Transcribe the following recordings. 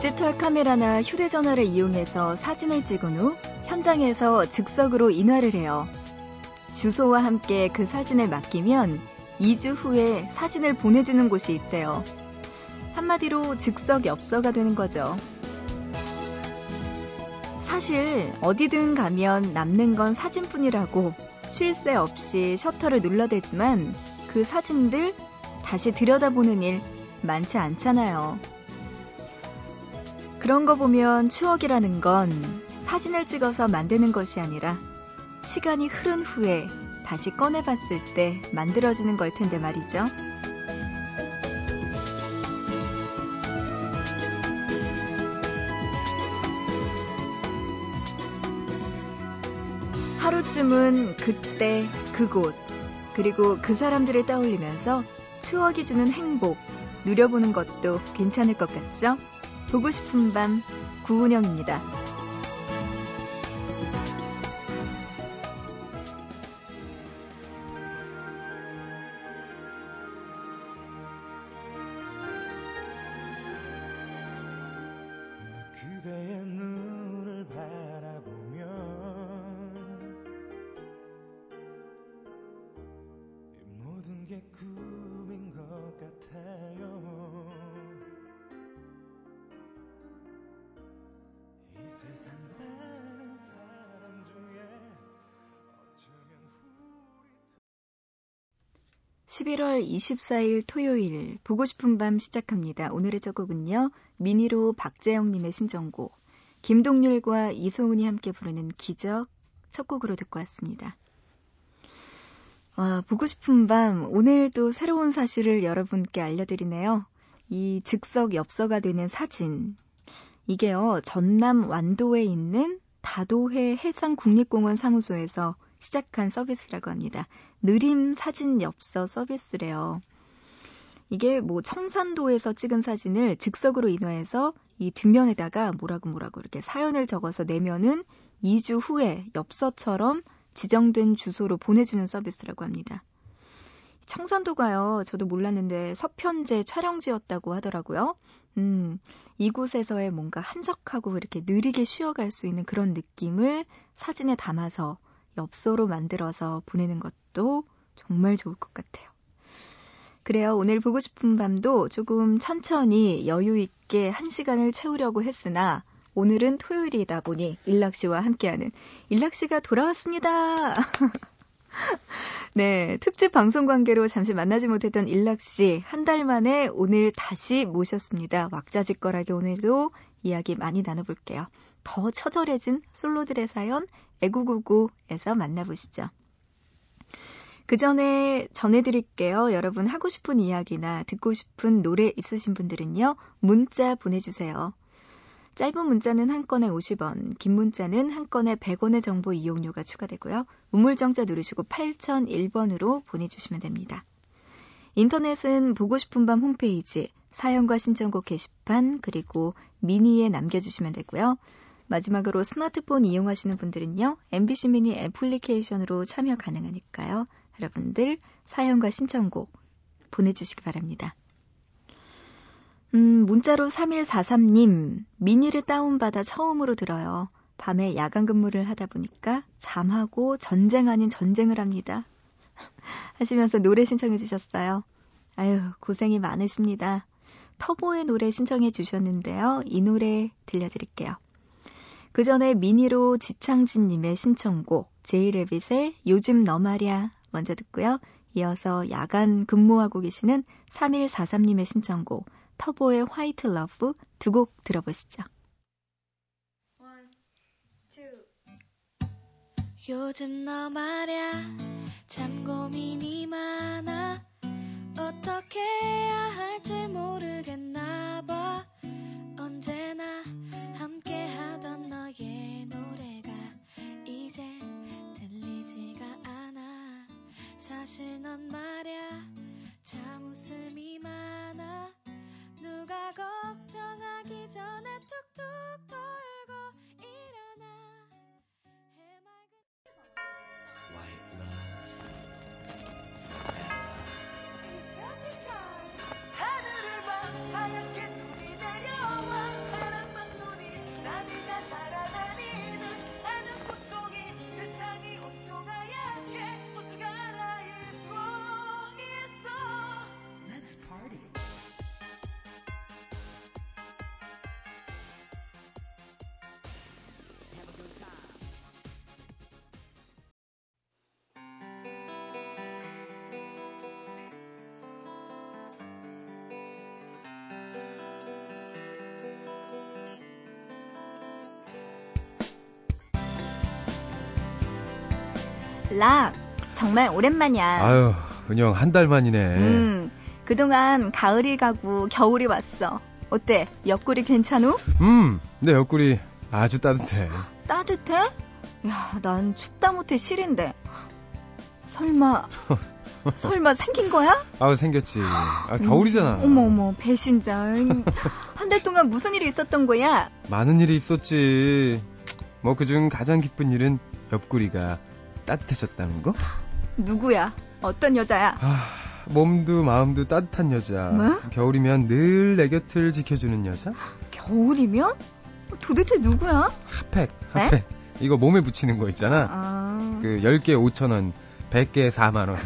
디지털 카메라나 휴대전화를 이용해서 사진을 찍은 후 현장에서 즉석으로 인화를 해요. 주소와 함께 그 사진을 맡기면 2주 후에 사진을 보내주는 곳이 있대요. 한마디로 즉석 엽서가 되는 거죠. 사실 어디든 가면 남는 건 사진뿐이라고 쉴 새 없이 셔터를 눌러대지만 그 사진들 다시 들여다보는 일 많지 않잖아요. 그런 거 보면 추억이라는 건 사진을 찍어서 만드는 것이 아니라 시간이 흐른 후에 다시 꺼내봤을 때 만들어지는 걸 텐데 말이죠. 하루쯤은 그때, 그곳, 그리고 그 사람들을 떠올리면서 추억이 주는 행복, 누려보는 것도 괜찮을 것 같죠? 보고 싶은 밤, 구은영입니다. 11월 24일 토요일 보고 싶은 밤 시작합니다. 오늘의 첫 곡은요. 미니로 박재영님의 신청곡 김동률과 이소은이 함께 부르는 기적 첫 곡으로 듣고 왔습니다. 와, 보고 싶은 밤 오늘 또 새로운 사실을 여러분께 알려드리네요. 이 즉석 엽서가 되는 사진 이게요 전남 완도에 있는 다도해 해상국립공원 사무소에서 시작한 서비스라고 합니다. 느림 사진 엽서 서비스래요. 이게 뭐 청산도에서 찍은 사진을 즉석으로 인화해서 이 뒷면에다가 뭐라고 뭐라고 이렇게 사연을 적어서 내면은 2주 후에 엽서처럼 지정된 주소로 보내주는 서비스라고 합니다. 청산도가요, 저도 몰랐는데 서편제 촬영지였다고 하더라고요. 음, 이곳에서의 뭔가 한적하고 이렇게 느리게 쉬어갈 수 있는 그런 느낌을 사진에 담아서 엽서로 만들어서 보내는 것도 정말 좋을 것 같아요. 그래요. 오늘 보고 싶은 밤도 조금 천천히 여유 있게 한 시간을 채우려고 했으나 오늘은 토요일이다 보니 일락 씨와 함께하는 일락 씨가 돌아왔습니다. 네, 특집 방송 관계로 잠시 만나지 못했던 일락 씨 한 달 만에 오늘 다시 모셨습니다. 왁자지껄하게 오늘도 이야기 많이 나눠볼게요. 더 처절해진 솔로들의 사연 애구구구에서 만나보시죠. 그 전에 전해드릴게요. 여러분 하고 싶은 이야기나 듣고 싶은 노래 있으신 분들은요. 문자 보내주세요. 짧은 문자는 한 건에 50원, 긴 문자는 한 건에 100원의 정보 이용료가 추가되고요. 우물정자 누르시고 8001번으로 보내주시면 됩니다. 인터넷은 보고 싶은 밤 홈페이지, 사연과 신청곡 게시판, 그리고 미니에 남겨주시면 되고요. 마지막으로 스마트폰 이용하시는 분들은요, MBC 미니 애플리케이션으로 참여 가능하니까요. 여러분들 사연과 신청곡 보내주시기 바랍니다. 음, 문자로 3143님, 미니를 다운받아 처음으로 들어요. 밤에 야간 근무를 하다 보니까 잠하고 전쟁 아닌 전쟁을 합니다. 하시면서 노래 신청해 주셨어요. 아유, 고생이 많으십니다. 터보의 노래 신청해 주셨는데요. 이 노래 들려드릴게요. 그 전에 미니로 지창진님의 신청곡 제이레빗의 요즘 너 말야 먼저 듣고요. 이어서 야간 근무하고 계시는 3143님의 신청곡 터보의 White Love 두 곡 들어보시죠. 요즘 너 말야 참 고민이 많아 어떻게 해야 할지 모르겠나 봐 언제나 함께 하던 너의 노래가 이제 들리지가 않아. 사실 넌 말야 참 웃음이 많아. 누가 걱정하기 전에 툭툭 돌고 일어나 락, 정말 오랜만이야. 아유, 은영 한 달 만이네. 음, 그동안 가을이 가고 겨울이 왔어. 어때? 옆구리 괜찮우? 음, 내 옆구리 아주 따뜻해. 따뜻해? 야, 난 춥다 못해 실인데. 설마, 설마 생긴 거야? 아우, 생겼지. 아, 겨울이잖아. 음, 어머, 어머, 배신자. 한 달 동안 무슨 일이 있었던 거야? 많은 일이 있었지. 뭐, 그중 가장 기쁜 일은 옆구리가 따뜻해졌다는 거? 누구야? 어떤 여자야? 아, 몸도 마음도 따뜻한 여자. 뭐? 겨울이면 늘 내 곁을 지켜주는 여자? 겨울이면? 도대체 누구야? 핫팩, 네? 핫팩. 이거 몸에 붙이는 거 있잖아. 아, 그 10개 5,000원, 100개 4만원.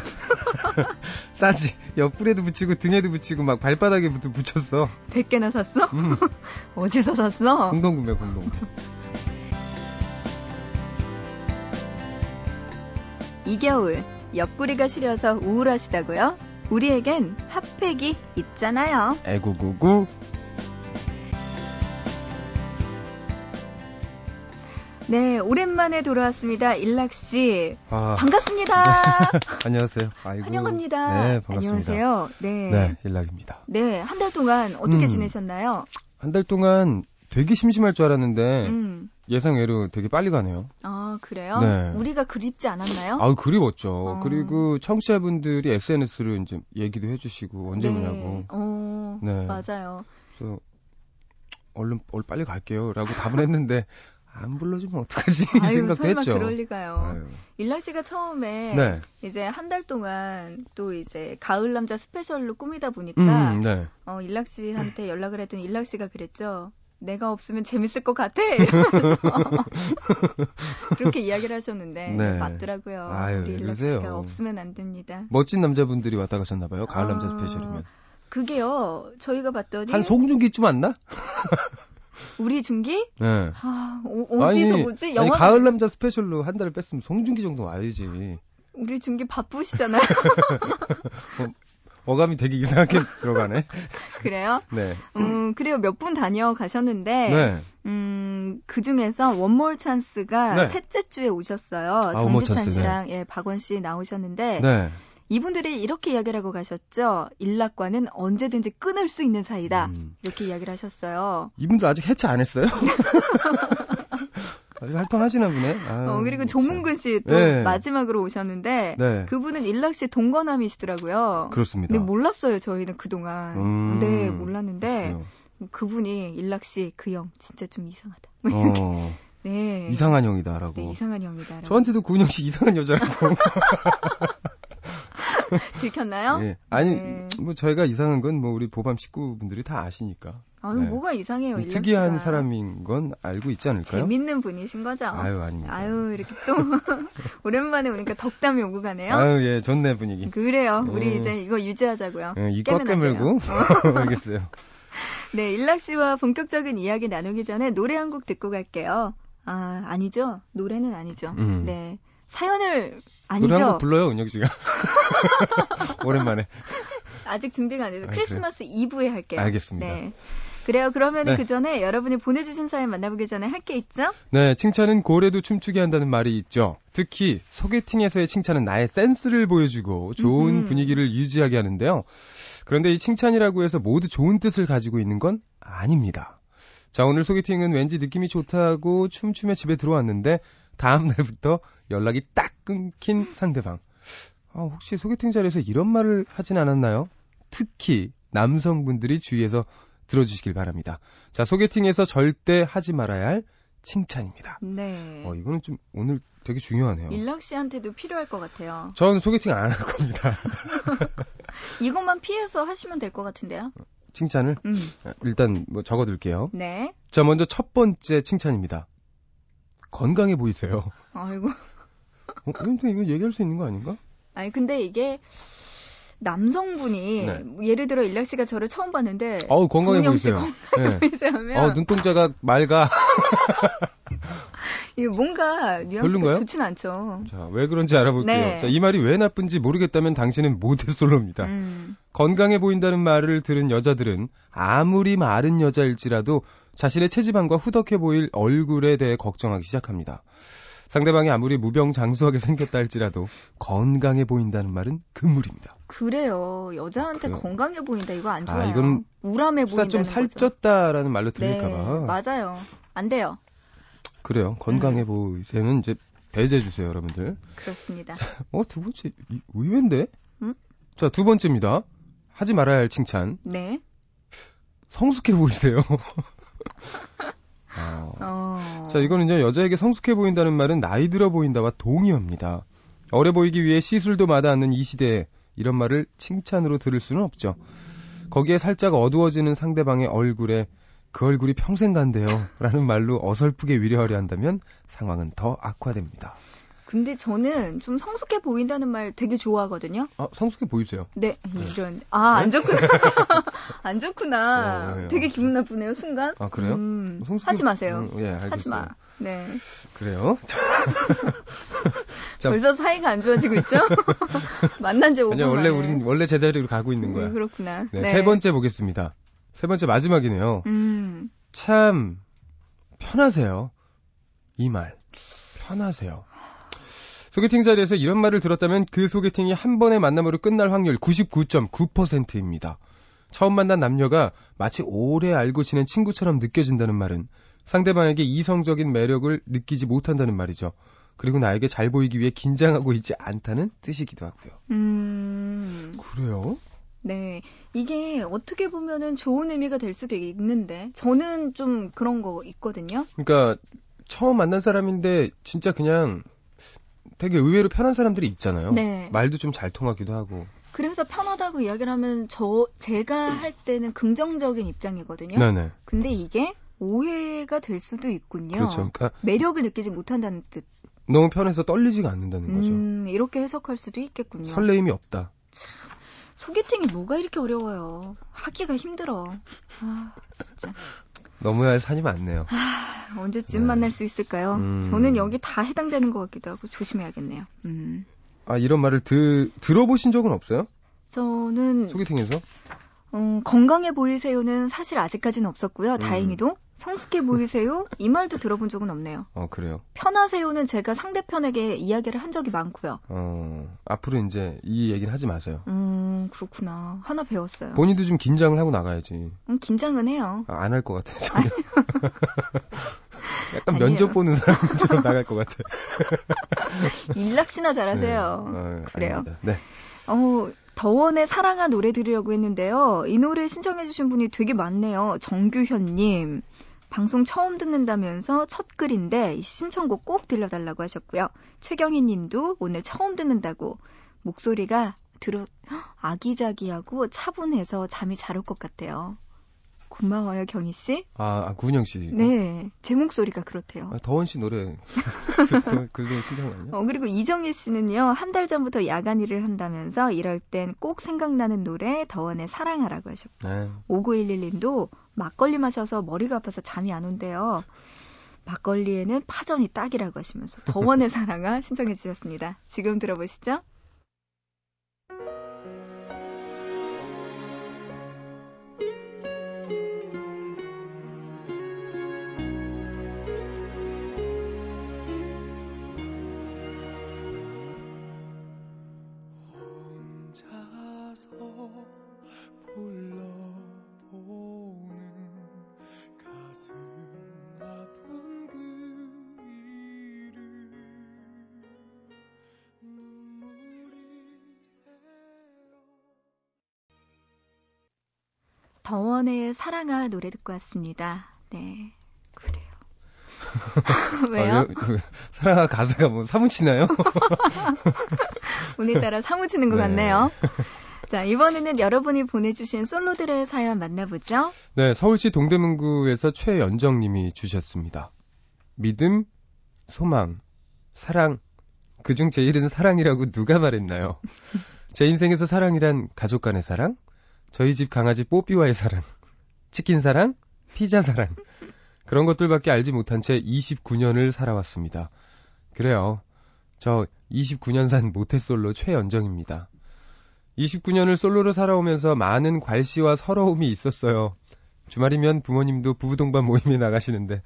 싸지. 옆구리에도 붙이고 등에도 붙이고 막 발바닥에부터 붙였어. 100개나 샀어? 음, 어디서 샀어? 공동구매, 공동구매. 이 겨울 옆구리가 시려서 우울하시다고요? 우리에겐 핫팩이 있잖아요. 애구구구. 네, 오랜만에 돌아왔습니다. 일락 씨. 아, 반갑습니다. 안녕하세요. 아이고. 환영합니다. 네, 반갑습니다. 안녕하세요. 네. 네, 일락입니다. 네, 한 달 동안 어떻게 음. 지내셨나요? 한 달 동안 되게 심심할 줄 알았는데 음. 예상외로 되게 빨리 가네요. 아, 그래요? 네. 우리가 그립지 않았나요? 아우 그리웠죠. 어. 그리고 청취자분들이 SNS로 이제 얘기도 해주시고 언제 네. 오냐고. 어, 네. 맞아요. 그래서 얼른 얼 빨리 갈게요라고 답을 했는데 안 불러주면 어떡하지 이 아유, 생각도 설마 했죠. 그럴 리가요. 아유. 일락 씨가 처음에 네. 이제 한 달 동안 또 이제 가을 남자 스페셜로 꾸미다 보니까 음, 네. 어, 일락 씨한테 연락을 했더니 일락 씨가 그랬죠. 내가 없으면 재밌을 것 같아. 이러면서 그렇게 이야기를 하셨는데 네. 맞더라고요. 아유, 우리. 씨가 없으면 안 됩니다. 멋진 남자분들이 왔다 가셨나 봐요. 가을 아, 남자 스페셜이면. 그게요. 저희가 봤더니 한 송중기쯤 왔나? 우리 중기? 네. 아, 어, 디서 뭐지? 아니, 영화 가을 남자 스페셜로 한 달을 뺐으면 송중기 정도 와야지. 우리 중기 바쁘시잖아요. 어 감이 되게 이상하게 들어가네. 그래요? 네. 음, 그래요. 몇 분 다녀가셨는데 네. 음, 그 중에서 원몰 찬스가 네. 셋째 주에 오셨어요. 아, 정지찬 씨랑 예, 박원 씨 나오셨는데 네. 이분들이 이렇게 이야기를 하고 가셨죠. 일락과는 언제든지 끊을 수 있는 사이다. 음. 이렇게 이야기를 하셨어요. 이분들 아직 해체 안 했어요? 아직 활동하시나 보네. 아유, 어, 그리고 참. 조문근 씨또 네. 마지막으로 오셨는데 네. 그분은 일락 씨 동거남이시더라고요. 그렇습니다. 근데 몰랐어요, 저희는 그동안. 음, 네, 몰랐는데 그래요. 그분이 일락 씨 그 형 진짜 좀 이상하다. 어, 네. 이상한 형이다라고. 네, 이상한 형이다. 저한테도 구은영 씨 이상한 여자라고. 들켰나요? 예. 아니, 네. 뭐 저희가 이상한 건 뭐 우리 보밤 식구분들이 다 아시니까. 아유, 네. 뭐가 이상해요, 특이한. 사람인 건 알고 있지 않을까요? 재밌는 분이신 거죠? 아유, 아닙니다. 아유, 이렇게 또 오랜만에 오니까 덕담이 오고 가네요. 아유, 예, 좋네 분위기. 그래요. 우리 음. 이제 이거 유지하자고요. 예, 이꽉. 깨물고. 알겠어요. 네, 일락 씨와 본격적인 이야기 나누기 전에 노래 한 곡 듣고 갈게요. 아, 아니죠. 노래는 아니죠. 음. 네. 사연을 아니죠. 노래 한 곡 불러요, 은혁 씨가. 오랜만에. 아직 준비가 안 돼서 아, 크리스마스 이브에 할게요. 알겠습니다. 네. 그래요. 그러면 네. 은그 전에 여러분이 보내주신 사연 만나보기 전에 할 게 있죠? 네, 칭찬은 고래도 춤추게 한다는 말이 있죠. 특히 소개팅에서의 칭찬은 나의 센스를 보여주고 좋은 음흠. 분위기를 유지하게 하는데요. 그런데 이 칭찬이라고 해서 모두 좋은 뜻을 가지고 있는 건 아닙니다. 자, 오늘 소개팅은 왠지 느낌이 좋다고 춤추며 집에 들어왔는데 다음 날부터 연락이 딱 끊긴 상대방. 아, 혹시 소개팅 자리에서 이런 말을 하진 않았나요? 특히 남성분들이 주의해서 들어주시길 바랍니다. 자, 소개팅에서 절대 하지 말아야 할 칭찬입니다. 네. 어, 이거는 좀 오늘 되게 중요하네요. 일락 씨한테도 필요할 것 같아요. 전 소개팅 안 할 겁니다. 이것만 피해서 하시면 될 것 같은데요? 칭찬을 음. 일단 뭐 적어둘게요. 네. 자, 먼저 첫 번째 칭찬입니다. 건강해 보이세요. 아이고. 어, 이거 이거 얘기할 수 있는 거 아닌가? 아니, 근데 이게 남성분이 네. 뭐 예를 들어 일락 씨가 저를 처음 봤는데 어우, 건강해 구은영 씨 보이세요. 네. 보이세요? 어, 눈동자가 맑아. 이게 뭔가 뉘앙스가? 좋진 않죠. 자, 왜 그런지 알아볼게요. 네. 자, 이 말이 왜 나쁜지 모르겠다면 당신은 모태솔로입니다. 음. 건강해 보인다는 말을 들은 여자들은 아무리 마른 여자일지라도 자신의 체지방과 후덕해 보일 얼굴에 대해 걱정하기 시작합니다. 상대방이 아무리 무병장수하게 생겼다 할지라도 건강해 보인다는 말은 금물입니다. 그래요. 여자한테 그래요. 건강해 보인다 이거 안 좋아요. 아, 이건 우람해 수사 보인다는 좀. 살쪘다라는 말로 네, 들릴까봐. 맞아요. 안 돼요. 그래요. 건강해 음. 보이세요는 이제 배제해 주세요, 여러분들. 그렇습니다. 어, 두 번째 이- 의외인데? 음? 자, 두 번째입니다. 하지 말아야 할 칭찬. 네. 성숙해 보이세요. 어. 어. 자, 이거는요, 여자에게 성숙해 보인다는 말은 나이 들어 보인다와 동의어입니다. 어려 보이기 위해 시술도 마다 않는 이 시대에 이런 말을 칭찬으로 들을 수는 없죠. 거기에 살짝 어두워지는 상대방의 얼굴에 그 얼굴이 평생 간대요. 라는 말로 어설프게 위로하려 한다면 상황은 더 악화됩니다. 근데 저는 좀 성숙해 보인다는 말 되게 좋아하거든요. 아, 성숙해 보이세요. 네, 이런. 아, 안 좋구나. 안 좋구나. 어, 예. 되게 기분 나쁘네요, 순간. 아, 그래요? 음, 성숙해- 하지 마세요. 음, 예, 알겠어요. 하지 마. 네. 그래요? 자, 자, 벌써 사이가 안 좋아지고 있죠? 만난 지 5분 아니요, 원래. 우린 원래 제자리로 가고 있는 거야. 음, 그렇구나. 네, 세 번째 보겠습니다. 세 번째 마지막이네요. 음, 참 편하세요. 이 말. 편하세요. 소개팅 자리에서 이런 말을 들었다면 그 소개팅이 한 번의 만남으로 끝날 확률 99.9%입니다. 처음 만난 남녀가 마치 오래 알고 지낸 친구처럼 느껴진다는 말은 상대방에게 이성적인 매력을 느끼지 못한다는 말이죠. 그리고 나에게 잘 보이기 위해 긴장하고 있지 않다는 뜻이기도 하고요. 음, 그래요? 네. 이게 어떻게 보면은 좋은 의미가 될 수도 있는데, 저는 좀 그런 거 있거든요. 그러니까 처음 만난 사람인데 진짜 그냥 되게 의외로 편한 사람들이 있잖아요. 네. 말도 좀 잘 통하기도 하고. 그래서 편하다고 이야기를 하면 저, 제가 할 때는 긍정적인 입장이거든요. 네네. 근데 이게 오해가 될 수도 있군요. 그렇죠. 그러니까 매력을 느끼지 못한다는 뜻. 너무 편해서 떨리지가 않는다는 거죠. 음, 이렇게 해석할 수도 있겠군요. 설레임이 없다. 소개팅이 뭐가 이렇게 어려워요. 하기가 힘들어. 아, 진짜. 넘어야 할 산이 많네요. 언제쯤 네. 만날 수 있을까요? 음. 저는 여기 다 해당되는 것 같기도 하고 조심해야겠네요. 음. 아 이런 말을 드, 들어보신 적은 없어요? 저는 소개팅에서? 어, 건강해 보이세요는 사실 아직까지는 없었고요. 음. 다행히도 성숙해 보이세요 이 말도 들어본 적은 없네요. 어 그래요. 편하세요는 제가 상대편에게 이야기를 한 적이 많고요. 어 앞으로 이제 이 얘기는 하지 마세요. 음 그렇구나. 하나 배웠어요. 본인도 좀 긴장을 하고 나가야지. 음, 긴장은 해요. 안할 것 같아. 전혀. 약간 아니에요. 면접 보는 사람처럼 나갈 것 같아. 일락시나 잘하세요. 어, 그래요. 아닙니다. 네. 어, 더원의 사랑아 노래 들으려고 했는데요. 이 노래 신청해주신 분이 되게 많네요. 정규현님. 방송 처음 듣는다면서 첫 글인데 이 신청곡 꼭 들려달라고 하셨고요. 최경희 님도 오늘 처음 듣는다고 목소리가 들어, 헉, 아기자기하고 차분해서 잠이 잘 올 것 같아요. 고마워요, 경희 씨. 아, 아 구은영 씨. 네, 제 목소리가 그렇대요. 아, 더원 씨 노래 글로 신청 아니야? 어, 그리고 이정희 씨는요, 한 달 전부터 야간 일을 한다면서 이럴 땐 꼭 생각나는 노래, 더원의 사랑하라고 하셨고, 네. 5911님도 막걸리 마셔서 머리가 아파서 잠이 안 온대요. 막걸리에는 파전이 딱이라고 하시면서 더원의 사랑아 신청해 주셨습니다. 지금 들어보시죠. 더원의 사랑아 노래 듣고 왔습니다. 네, 그래요. 왜요? 아, 그, 사랑아 가사가 뭐 사무치나요? 오늘따라 사무치는 것 네. 같네요. 자, 이번에는 여러분이 보내주신 솔로들의 사연 만나보죠. 네, 서울시 동대문구에서 최연정 님이 주셨습니다. 믿음, 소망, 사랑. 그중 제일은 사랑이라고 누가 말했나요? 제 인생에서 사랑이란 가족 간의 사랑, 저희 집 강아지 뽀삐와의 사랑, 치킨 사랑, 피자 사랑. 그런 것들밖에 알지 못한 채 29년을 살아왔습니다. 그래요. 저 29년 산 모태솔로 최연정입니다. 29년을 솔로로 살아오면서 많은 괄시와 서러움이 있었어요. 주말이면 부모님도 부부동반 모임에 나가시는데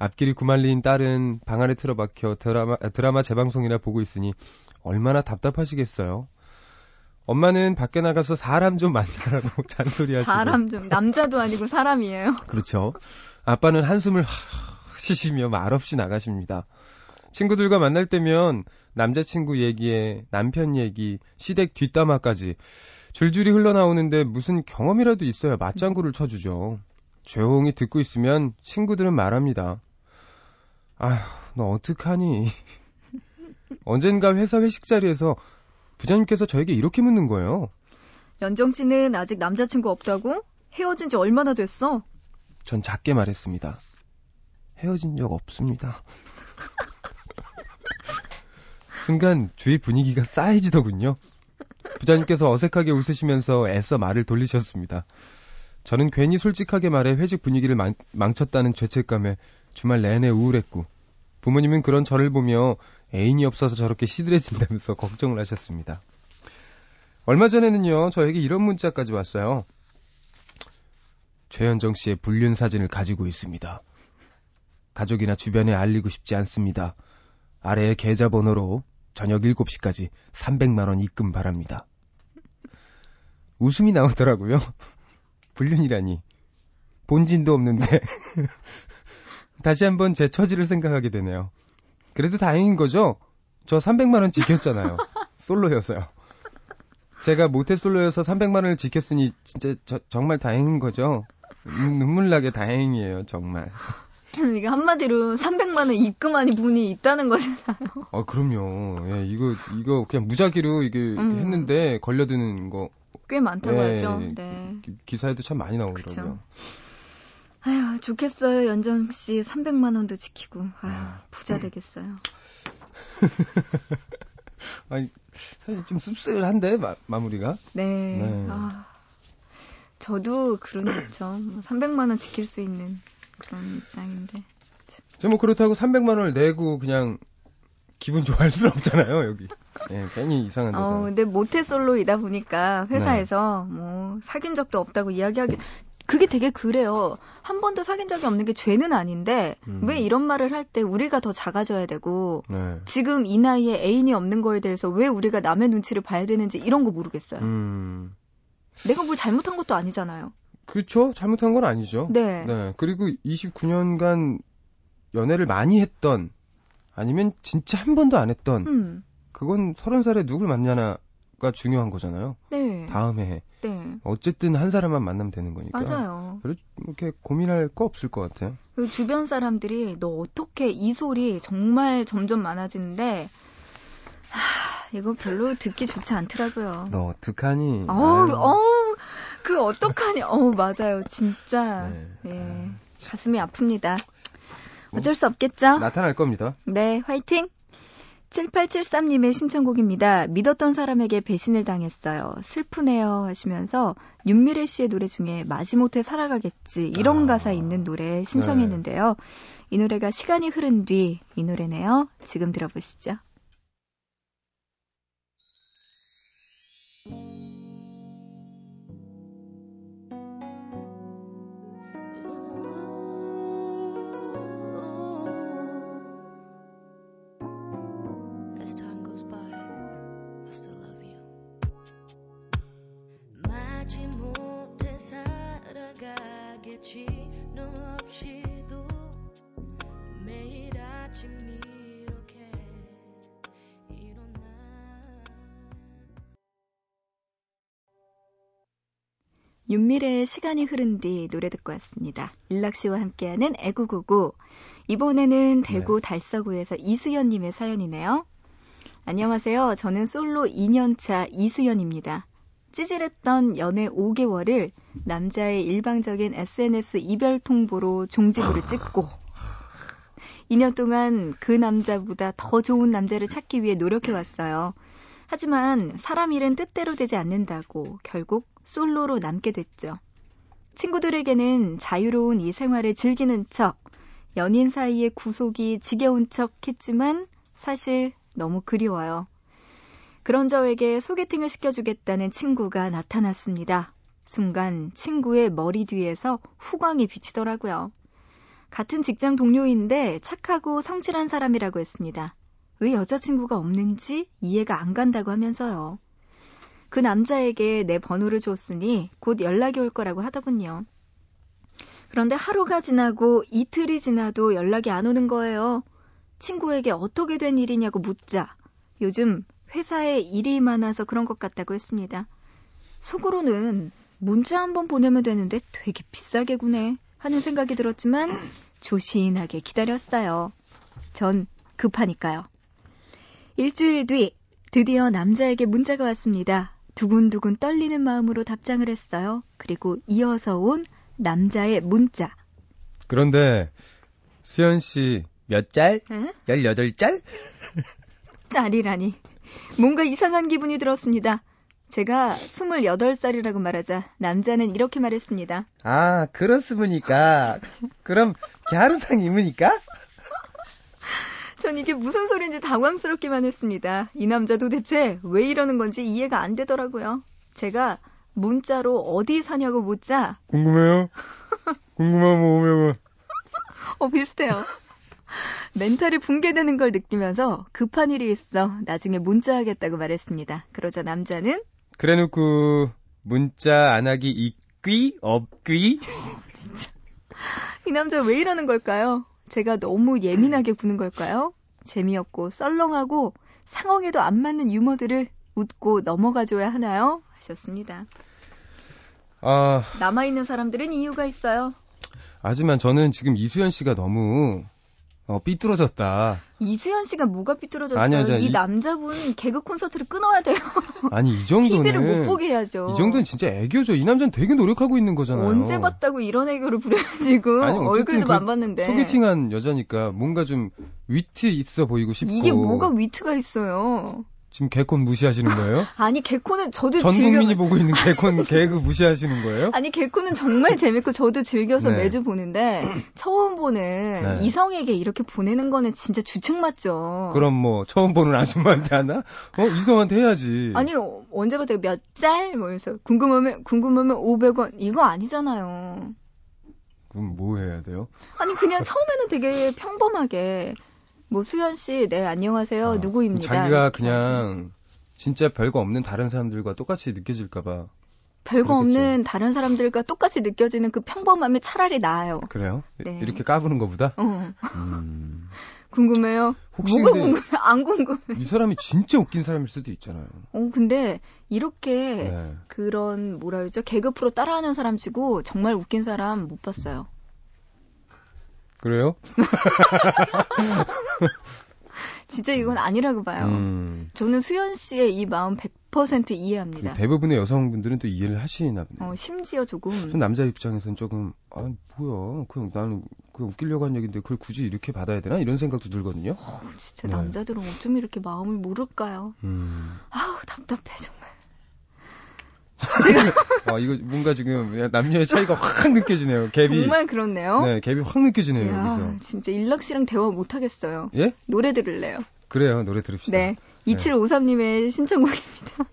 앞길이 구말리인 딸은 방 안에 틀어박혀 드라마, 드라마 재방송이나 보고 있으니 얼마나 답답하시겠어요. 엄마는 밖에 나가서 사람 좀 만나라고 잔소리하시고 사람 좀 남자도 아니고 사람이에요. 그렇죠. 아빠는 한숨을 쉬시며 말없이 나가십니다. 친구들과 만날 때면 남자친구 얘기에 남편 얘기, 시댁 뒷담화까지 줄줄이 흘러나오는데 무슨 경험이라도 있어야 맞장구를 쳐주죠. 조용히 듣고 있으면 친구들은 말합니다. 아휴, 너 어떡하니? 언젠가 회사 회식 자리에서 부장님께서 저에게 이렇게 묻는 거예요. 연정 씨는 아직 남자친구 없다고? 헤어진 지 얼마나 됐어? 전 작게 말했습니다. 헤어진 적 없습니다. 순간 주위 분위기가 싸해지더군요. 부장님께서 어색하게 웃으시면서 애써 말을 돌리셨습니다. 저는 괜히 솔직하게 말해 회식 분위기를 망, 망쳤다는 죄책감에 주말 내내 우울했고 부모님은 그런 저를 보며 애인이 없어서 저렇게 시들해진다면서 걱정을 하셨습니다. 얼마 전에는요, 저에게 이런 문자까지 왔어요. 최현정 씨의 불륜 사진을 가지고 있습니다. 가족이나 주변에 알리고 싶지 않습니다. 아래의 계좌번호로 저녁 7시까지 300만원 입금 바랍니다. 웃음이 나오더라고요. 불륜이라니. 본진도 없는데. 다시 한번 제 처지를 생각하게 되네요. 그래도 다행인 거죠? 저 300만원 지켰잖아요. 솔로여서요. 제가 모태 솔로여서 300만원을 지켰으니 진짜 저, 정말 다행인 거죠? 음, 눈물 나게 다행이에요, 정말. 이게 한마디로 300만 원 입금한 분이 있다는 거잖아요. 아, 그럼요. 예, 이거, 이거 그냥 무작위로 이게 음. 했는데 걸려드는 거 꽤 많다고 네, 하죠. 네. 기- 기사에도 참 많이 나오더라고요. 그쵸. 아휴, 좋겠어요. 연정 씨 300만 원도 지키고. 아휴, 부자 되겠어요. 아니, 사실 좀 씁쓸한데, 마, 마무리가. 네. 네. 아, 저도 그렇죠. 뭐 300만 원 지킬 수 있는 그런 입장인데. 저뭐 그렇다고 300만 원을 내고 그냥 기분 좋아할 수는 없잖아요, 여기. 예, 괜히 이상한 데서. 어, 근데 모태솔로이다 보니까 회사에서 네. 뭐 사귄 적도 없다고 이야기하기 그게 되게 그래요. 한 번도 사귄 적이 없는 게 죄는 아닌데 음. 왜 이런 말을 할 때 우리가 더 작아져야 되고 네. 지금 이 나이에 애인이 없는 거에 대해서 왜 우리가 남의 눈치를 봐야 되는지 이런 거 모르겠어요. 음. 내가 뭘 잘못한 것도 아니잖아요. 그렇죠. 잘못한 건 아니죠. 네. 그리고 29년간 연애를 많이 했던 아니면 진짜 한 번도 안 했던 음. 그건 30살에 누굴 만나나 가 중요한 거잖아요. 네. 다음에 해. 네. 어쨌든 한 사람만 만나면 되는 거니까. 맞아요. 이렇게 고민할 거 없을 것 같아요. 그 주변 사람들이 너 어떻게 이 소리 정말 점점 많아지는데 하, 이거 별로 듣기 좋지 않더라고요. 너 어떡하니? 어우. 어우, 그 어떡하니? 어우, 맞아요. 진짜. 네. 예. 가슴이 아픕니다. 뭐, 어쩔 수 없겠죠? 나타날 겁니다. 네, 화이팅! 7873님의 신청곡입니다. 믿었던 사람에게 배신을 당했어요. 슬프네요 하시면서 윤미래 씨의 노래 중에 마지못해 살아가겠지 이런 아. 가사 있는 노래 신청했는데요. 이 노래가 시간이 흐른 뒤 이 노래네요. 지금 들어보시죠. 살아가겠지 너 없이도 매일 아침 이렇게 일어나 윤미래의 시간이 흐른 뒤 노래 듣고 왔습니다. 일락 씨와 함께하는 애구구구. 이번에는 대구 달서구에서 이수연님의 사연이네요. 안녕하세요. 저는 솔로 2년차 이수연입니다. 찌질했던 연애 5개월을 남자의 일방적인 SNS 이별 통보로 종지부를 찍고 2년 동안 그 남자보다 더 좋은 남자를 찾기 위해 노력해왔어요. 하지만 사람 일은 뜻대로 되지 않는다고 결국 솔로로 남게 됐죠. 친구들에게는 자유로운 이 생활을 즐기는 척, 연인 사이의 구속이 지겨운 척 했지만 사실 너무 그리워요. 그런 저에게 소개팅을 시켜주겠다는 친구가 나타났습니다. 순간 친구의 머리 뒤에서 후광이 비치더라고요. 같은 직장 동료인데 착하고 성실한 사람이라고 했습니다. 왜 여자친구가 없는지 이해가 안 간다고 하면서요. 그 남자에게 내 번호를 줬으니 곧 연락이 올 거라고 하더군요. 그런데 하루가 지나고 이틀이 지나도 연락이 안 오는 거예요. 친구에게 어떻게 된 일이냐고 묻자 요즘 회사에 일이 많아서 그런 것 같다고 했습니다. 속으로는 문자 한번 보내면 되는데 되게 비싸게 구네 하는 생각이 들었지만 조신하게 기다렸어요. 전 급하니까요. 일주일 뒤 드디어 남자에게 문자가 왔습니다. 두근두근 떨리는 마음으로 답장을 했어요. 그리고 이어서 온 남자의 문자. 그런데 수연 씨몇 짤? 에? 18짤? 짤이라니. 뭔가 이상한 기분이 들었습니다. 제가 28살이라고 말하자 남자는 이렇게 말했습니다. 아, 그렇습니까? 그럼 갸루상임이니까? 전 이게 무슨 소리인지 당황스럽기만 했습니다. 이 남자 도대체 왜 이러는 건지 이해가 안 되더라고요. 제가 문자로 어디 사냐고 묻자, 궁금해요? 궁금하면 오면 어, 비슷해요. 멘탈이 붕괴되는 걸 느끼면서 급한 일이 있어 나중에 문자하겠다고 말했습니다. 그러자 남자는 그래놓고 문자 안 하기 있귀 없귀 이 남자 왜 이러는 걸까요? 제가 너무 예민하게 구는 걸까요? 재미없고 썰렁하고 상황에도 안 맞는 유머들을 웃고 넘어가줘야 하나요? 하셨습니다. 아 남아있는 사람들은 이유가 있어요. 하지만 저는 지금 이수연 씨가 너무 어, 삐뚤어졌다. 이수연 씨가 뭐가 삐뚤어졌어요? 아니요, 저 이, 이- 남자분 개그 콘서트를 끊어야 돼요. 아니 이 정도는 TV를 못 보게 해야죠. 이 정도는 진짜 애교죠. 이 남자는 되게 노력하고 있는 거잖아요. 언제 봤다고 이런 애교를 부려가지고 아니, 얼굴도 그 안 봤는데 소개팅한 여자니까 뭔가 좀 위트 있어 보이고 싶고. 이게 뭐가 위트가 있어요? 지금 개콘 무시하시는 거예요? 아니 개코는 저도 전 즐겨 국민이 보고 있는 개콘 개그 무시하시는 거예요? 아니 개코는 정말 재밌고 저도 즐겨서 네. 매주 보는데 처음 보는 네. 이성에게 이렇게 보내는 거는 진짜 주책 맞죠. 그럼 뭐 처음 보는 아줌마한테 하나? 어 이성한테 해야지. 아니 어, 언제 봤다고 몇 짤? 뭐 이래서 궁금하면 궁금하면 500원 이거 아니잖아요. 그럼 뭐 해야 돼요? 아니 그냥 처음에는 되게 평범하게 뭐 수연 씨, 네 안녕하세요 아, 누구입니다. 자기가. 그냥 진짜 별거 없는 다른 사람들과 똑같이 느껴질까봐 별거 그렇겠죠. 없는 다른 사람들과 똑같이 느껴지는 그 평범함이 차라리 나아요. 그래요? 네. 이렇게 까부는 것보다? 어. 음, 궁금해요? 혹시 뭐가 궁금해? 안 궁금해. 이 사람이 진짜 웃긴 사람일 수도 있잖아요. 어 근데 이렇게 네. 그런 뭐라 그러죠? 개그 프로 따라하는 사람 치고 정말 웃긴 사람 못 봤어요. 그래요? 진짜 이건 아니라고 봐요. 음, 저는 수연 씨의 이 마음 100% 이해합니다. 대부분의 여성분들은 또 이해를 하시나 보네요. 어, 심지어 조금 전 남자 입장에선 조금 아 뭐야 그냥 나는 그냥 웃기려고 한 얘기인데 그걸 굳이 이렇게 받아야 되나 이런 생각도 들거든요. 진짜 네. 남자들은 어쩜 이렇게 마음을 모를까요? 음. 아우 답답해 정말. 아 이거 뭔가 지금 남녀의 차이가 확 느껴지네요. 갭이 정말 그렇네요. 네 갭이 확 느껴지네요 이야, 여기서. 진짜 일락 씨랑 대화 못 하겠어요. 예? 노래 들을래요. 그래요 노래 들읍시다. 네. 2753님의 신청곡입니다.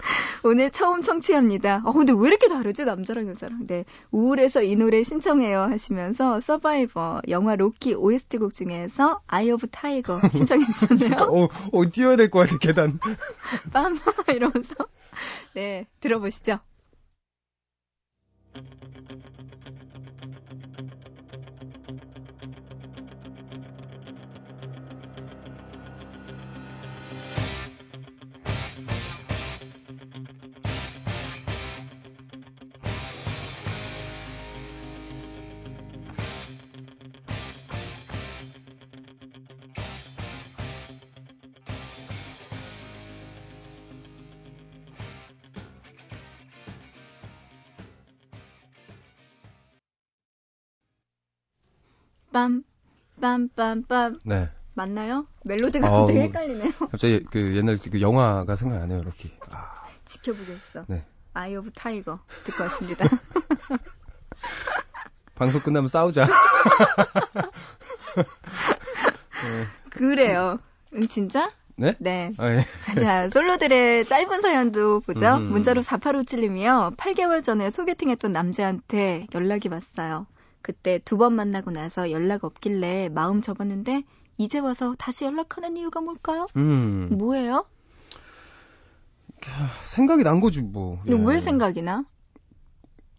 오늘 처음 청취합니다. 어, 근데 왜 이렇게 다르지? 남자랑 여자랑. 네. 우울해서 이 노래 신청해요 하시면서 서바이버 영화 로키 OST 곡 중에서 Eye of the Tiger 신청해 주셨네요. 어, 어 뛰어야 될 것 같아 계단. 빰 이러면서 네, 들어보시죠. 빰, 빰, 빰, 빰. 네. 맞나요? 멜로디가 아우. 갑자기 헷갈리네요. 갑자기 그 옛날 그 영화가 생각 안 해요 이렇게. 아, 지켜보겠어. 네. Eye of the Tiger 듣고 왔습니다. 방송 끝나면 싸우자. 그래요. 응, 진짜? 네? 네. 아, 예. 자, 솔로들의 짧은 사연도 보죠. 음. 문자로 4857님이요. 8개월 전에 소개팅했던 남자한테 연락이 왔어요. 그때 두 번 만나고 나서 연락 없길래 마음 접었는데 이제 와서 다시 연락하는 이유가 뭘까요? 음. 뭐예요? 생각이 난 거지 뭐. 예. 왜 생각이 나?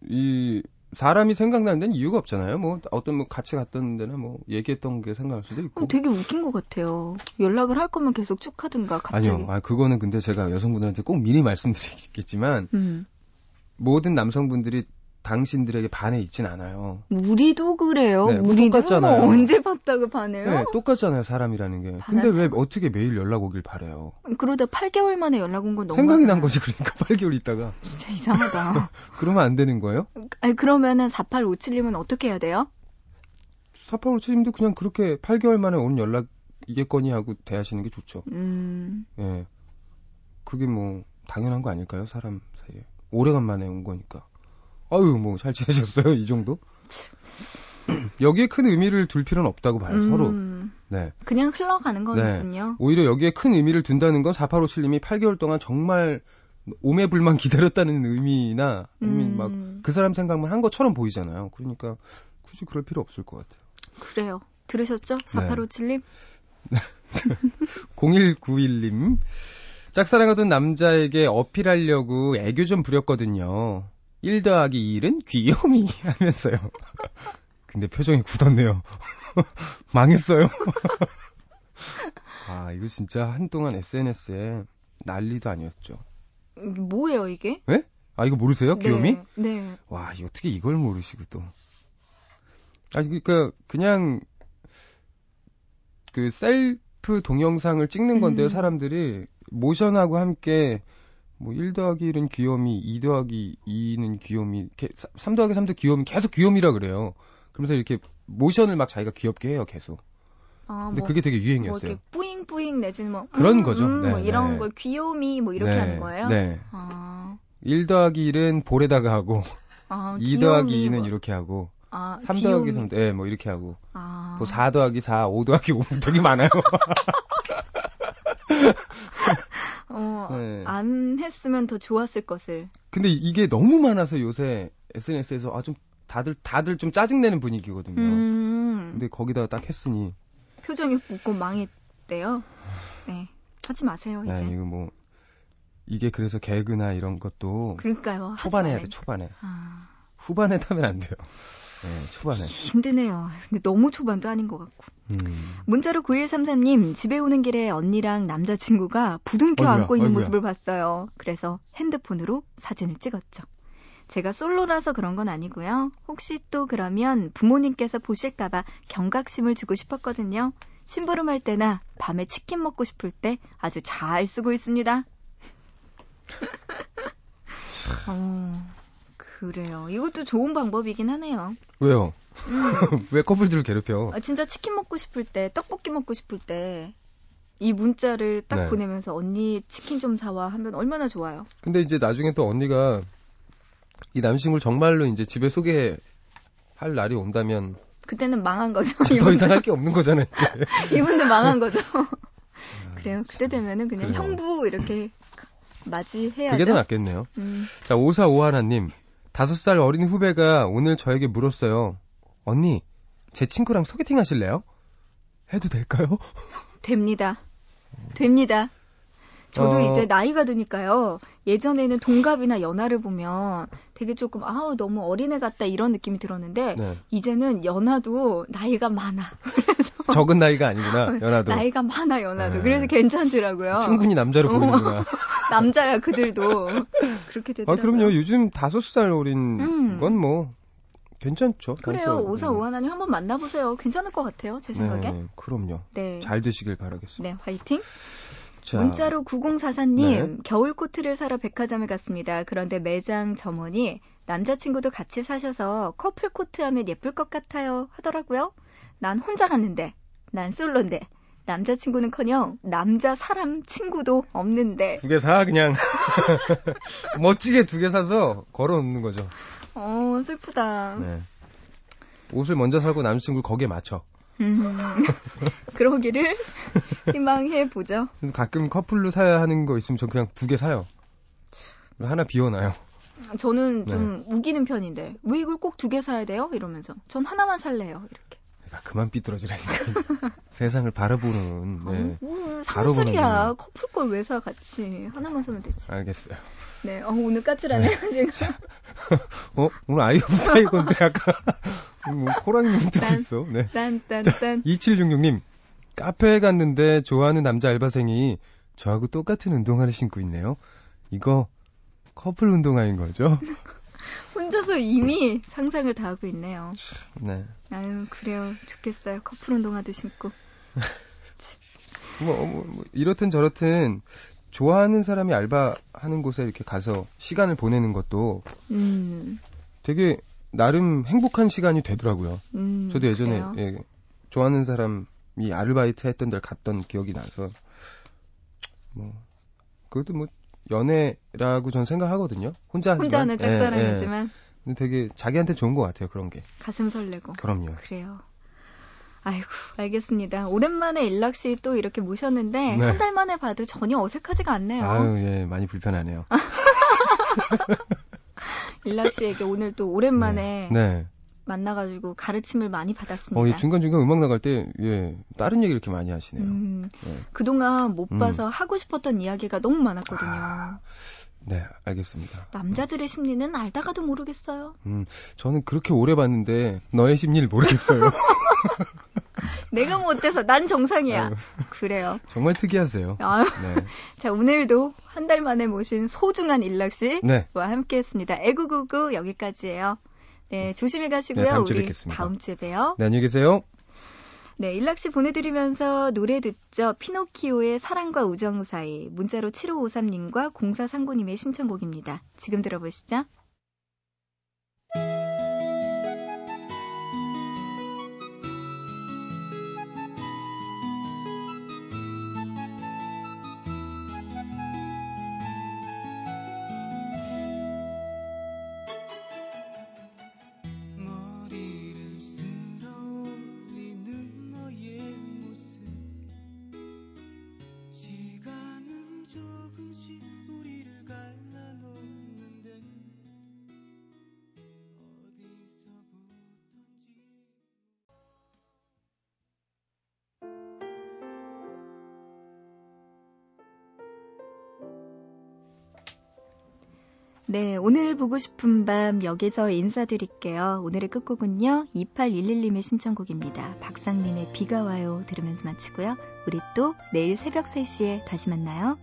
이 사람이 생각나는 데는 이유가 없잖아요. 뭐 어떤 뭐 같이 갔던 데나 뭐 얘기했던 게 생각날 수도 있고. 어, 되게 웃긴 것 같아요. 연락을 할 거면 계속 쭉 하든가 갑자기. 아니요. 아 그거는 근데 제가 여성분들한테 꼭 미리 말씀드리겠지만 음. 모든 남성분들이 당신들에게 반해 있진 않아요. 우리도 그래요. 네, 우리도 똑같잖아요. 뭐 언제 봤다고 반해요? 네, 똑같잖아요, 사람이라는 게. 근데 반하죠. 왜 어떻게 매일 연락 오길 바래요? 그러다 8개월 만에 연락 온 건 너무 생각이 난 거지, 그러니까 8개월 있다가. 진짜 이상하다. 그러면 안 되는 거예요? 아니 그러면은 4857님은 어떻게 해야 돼요? 사파로치님도 그냥 그렇게 8개월 만에 오는 연락 이겠거니 하고 대하시는 게 좋죠. 음. 예. 그게 뭐, 당연한 거 아닐까요, 사람 사이에. 오래간만에 온 거니까. 아유, 뭐, 잘 지내셨어요? 이 정도? 여기에 큰 의미를 둘 필요는 없다고 봐요, 서로. 음. 네. 그냥 흘러가는 거군요. 오히려 여기에 큰 의미를 둔다는 건 4857님이 8개월 동안 정말 오매불만 기다렸다는 의미나 아니면 음. 막그 사람 생각만 한 것처럼 보이잖아요. 그러니까 굳이 그럴 필요 없을 것 같아요. 그래요. 들으셨죠? 4857님? 0191님 짝사랑하던 남자에게 어필하려고 애교 좀 부렸거든요. 1 더하기 1은 귀요미 하면서요. 근데 표정이 굳었네요. 망했어요. 아, 이거 진짜 한동안 SNS에 난리도 아니었죠. 뭐예요, 이게? 아, 이거 모르세요? 귀요미? 네. 네. 와, 이 어떻게 이걸 모르시고 또. 아니, 그니까, 그냥, 그, 셀프 동영상을 찍는 건데요, 음. 사람들이. 모션하고 함께, 뭐, 1 더하기 1은 귀요미, 2 더하기 2는 귀요미, 이렇게 3 더하기 3도 귀요미, 계속 귀요미라 그래요. 그러면서 이렇게 모션을 막 자기가 귀엽게 해요, 계속. 아, 근데 뭐, 그게 되게 뭐 유행이었어요. 이렇게 뿌잉뿌잉 내지는 뭐 그런 음, 거죠. 음, 네, 뭐 이런 네. 걸 귀요미 뭐 이렇게 네, 하는 거예요? 네. 아, 1 더하기 1은 볼에다가 하고, 아 2 더하기 귀요미 2는 뭐, 이렇게 하고, 아, 3 귀요미. 더하기 3, 예, 뭐 이렇게 하고. 아, 뭐4 더하기 4, 5 더하기 5 되게 많아요. 어, 네. 안 했으면 더 좋았을 것을. 근데 이게 너무 많아서 요새 SNS에서 아 좀 다들 다들 좀 짜증내는 분위기거든요. 음, 근데 거기다가 딱 했으니 표정이 굳고 망했대요. 네, 하지 마세요 이제. 네, 이거 뭐 이게 그래서 개그나 이런 것도 그러니까요. 초반에 해야. 돼 초반에 아, 후반에 타면 안 돼요. 네, 초반에. 힘드네요. 근데 너무 초반도 아닌 것 같고. 음. 문자로 9133님, 집에 오는 길에 언니랑 남자친구가 부둥켜 어이구야, 안고 있는 어이구야. 모습을 봤어요. 그래서 핸드폰으로 사진을 찍었죠. 제가 솔로라서 그런 건 아니고요. 혹시 또 그러면 부모님께서 보실까봐 경각심을 주고 싶었거든요. 심부름할 때나 밤에 치킨 먹고 싶을 때 아주 잘 쓰고 있습니다. 어, 그래요. 이것도 좋은 방법이긴 하네요. 왜요? 음. 왜 커플들을 괴롭혀? 아, 진짜 치킨 먹고 싶을 때, 떡볶이 먹고 싶을 때, 이 문자를 딱 네. 보내면서 언니 치킨 좀 사와 하면 얼마나 좋아요. 근데 이제 나중에 또 언니가 이 남친을 정말로 이제 집에 소개할 날이 온다면 그때는 망한 거죠. 더 이상 할 게 없는 거잖아요. 이분들 망한 거죠. 그래요. 그때 되면은 그냥 그래요. 형부 이렇게 맞이해야죠. 그게 더 낫겠네요. 음, 자, 5451님. 다섯 살 어린 후배가 오늘 저에게 물었어요. 언니, 제 친구랑 소개팅 하실래요? 해도 될까요? 됩니다. 됩니다. 저도 어. 이제 나이가 드니까요. 예전에는 동갑이나 연하를 보면 되게 조금 아우 너무 어린애 같다 이런 느낌이 들었는데 네. 이제는 연하도 나이가 많아. 그래서 적은 나이가 아니구나, 연하도. 나이가 많아 연하도. 네. 그래서 괜찮더라고요. 충분히 남자로 어. 보이는구나. 남자야 그들도 그렇게 아, 되더라고요. 그럼요. 요즘 다섯 살 어린 음. 건 뭐, 괜찮죠. 그래요. 오사. 오하나님 한번 만나보세요. 괜찮을 것 같아요. 제 생각에. 네, 그럼요. 네. 잘 되시길 바라겠습니다. 네, 화이팅. 자, 문자로 9044님, 네. 겨울 코트를 사러 백화점에 갔습니다. 그런데 매장 점원이 남자친구도 같이 사셔서 커플 코트 하면 예쁠 것 같아요 하더라고요. 난 혼자 갔는데, 난 솔로인데, 남자친구는커녕 남자 사람 친구도 없는데, 두 개 사, 그냥. 멋지게 두 개 사서 걸어 놓는 거죠. 어, 슬프다. 네. 옷을 먼저 사고 남자친구를 거기에 맞춰. 음, 그러기를 희망해 보죠. 가끔 커플로 사야 하는 거 있으면 저 그냥 두 개 사요. 하나 비워놔요. 저는 네. 좀 우기는 편인데 왜 이걸 꼭 두 개 사야 돼요? 이러면서 전 하나만 살래요. 이렇게. 그러니까 그만 삐뚤어지라니까. 세상을 바라보는, 네. 어, 뭐 상술이야. 보는 커플 걸 왜 사 같이 하나만 사면 되지. 알겠어요. 네, 어, 오늘 까칠하네요 제가. 어? 오늘 아이언 사이 건데 약간, 뭐, 호랑이 난- 있어. 네. 딴딴딴. 2766님, 카페에 갔는데 좋아하는 남자 알바생이 저하고 똑같은 운동화를 신고 있네요. 이거 커플 운동화인 거죠? 혼자서 이미 상상을 다 하고 있네요. 네. 아유 그래요. 좋겠어요. 커플 운동화도 신고. 뭐, 뭐, 뭐 이렇든 저렇든 좋아하는 사람이 알바하는 곳에 이렇게 가서 시간을 보내는 것도 음, 되게 나름 행복한 시간이 되더라고요. 음. 저도 예전에 그래요. 예, 좋아하는 사람이 아르바이트 했던 데를 갔던 기억이 나서 뭐 그것도 뭐 연애라고 전 생각하거든요. 혼자 하지만. 혼자는 예, 예. 짝사랑이지만 근데 되게 자기한테 좋은 것 같아요. 그런 게. 가슴 설레고. 그럼요. 그래요. 아이고, 알겠습니다. 오랜만에 일락 씨 또 이렇게 모셨는데 네. 한달 만에 봐도 전혀 어색하지가 않네요. 아유 예 많이 불편하네요. 일락 씨에게 오늘 또 오랜만에 네. 만나가지고 가르침을 많이 받았습니다. 어, 이 중간중간 음악 나갈 때, 예, 다른 얘기 이렇게 많이 하시네요. 음, 예. 그동안 못 음. 봐서 하고 싶었던 이야기가 너무 많았거든요. 아. 네, 알겠습니다. 남자들의 심리는 알다가도 모르겠어요. 음, 저는 그렇게 오래 봤는데, 너의 심리를 모르겠어요. 내가 못돼서 난 정상이야. 아유. 그래요. 정말 특이하세요. 아유, 네. 자, 오늘도 한 달 만에 모신 소중한 일락 씨와 네. 함께 했습니다. 애구구구 여기까지예요. 네, 조심히 가시고요. 네, 다음 주에 우리 뵙겠습니다. 다음 주에 봬요. 네, 안녕히 계세요. 네, 일락 씨 보내드리면서 노래 듣죠. 피노키오의 사랑과 우정 사이. 문자로 7553님과 0439님의 신청곡입니다. 지금 들어보시죠. 네, 오늘 보고 싶은 밤 여기서 인사드릴게요. 오늘의 끝곡은요. 2811님의 신청곡입니다. 박상민의 비가 와요 들으면서 마치고요. 우리 또 내일 새벽 3시에 다시 만나요.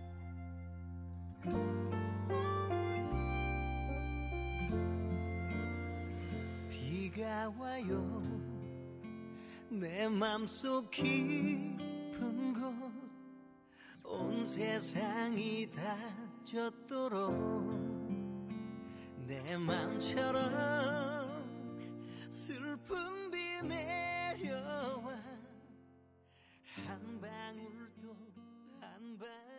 비가 와요 내 맘속 깊은 곳 온 세상이 다 젖도록 내 맘처럼 슬픈 비 내려와. 한 방울도 한 방울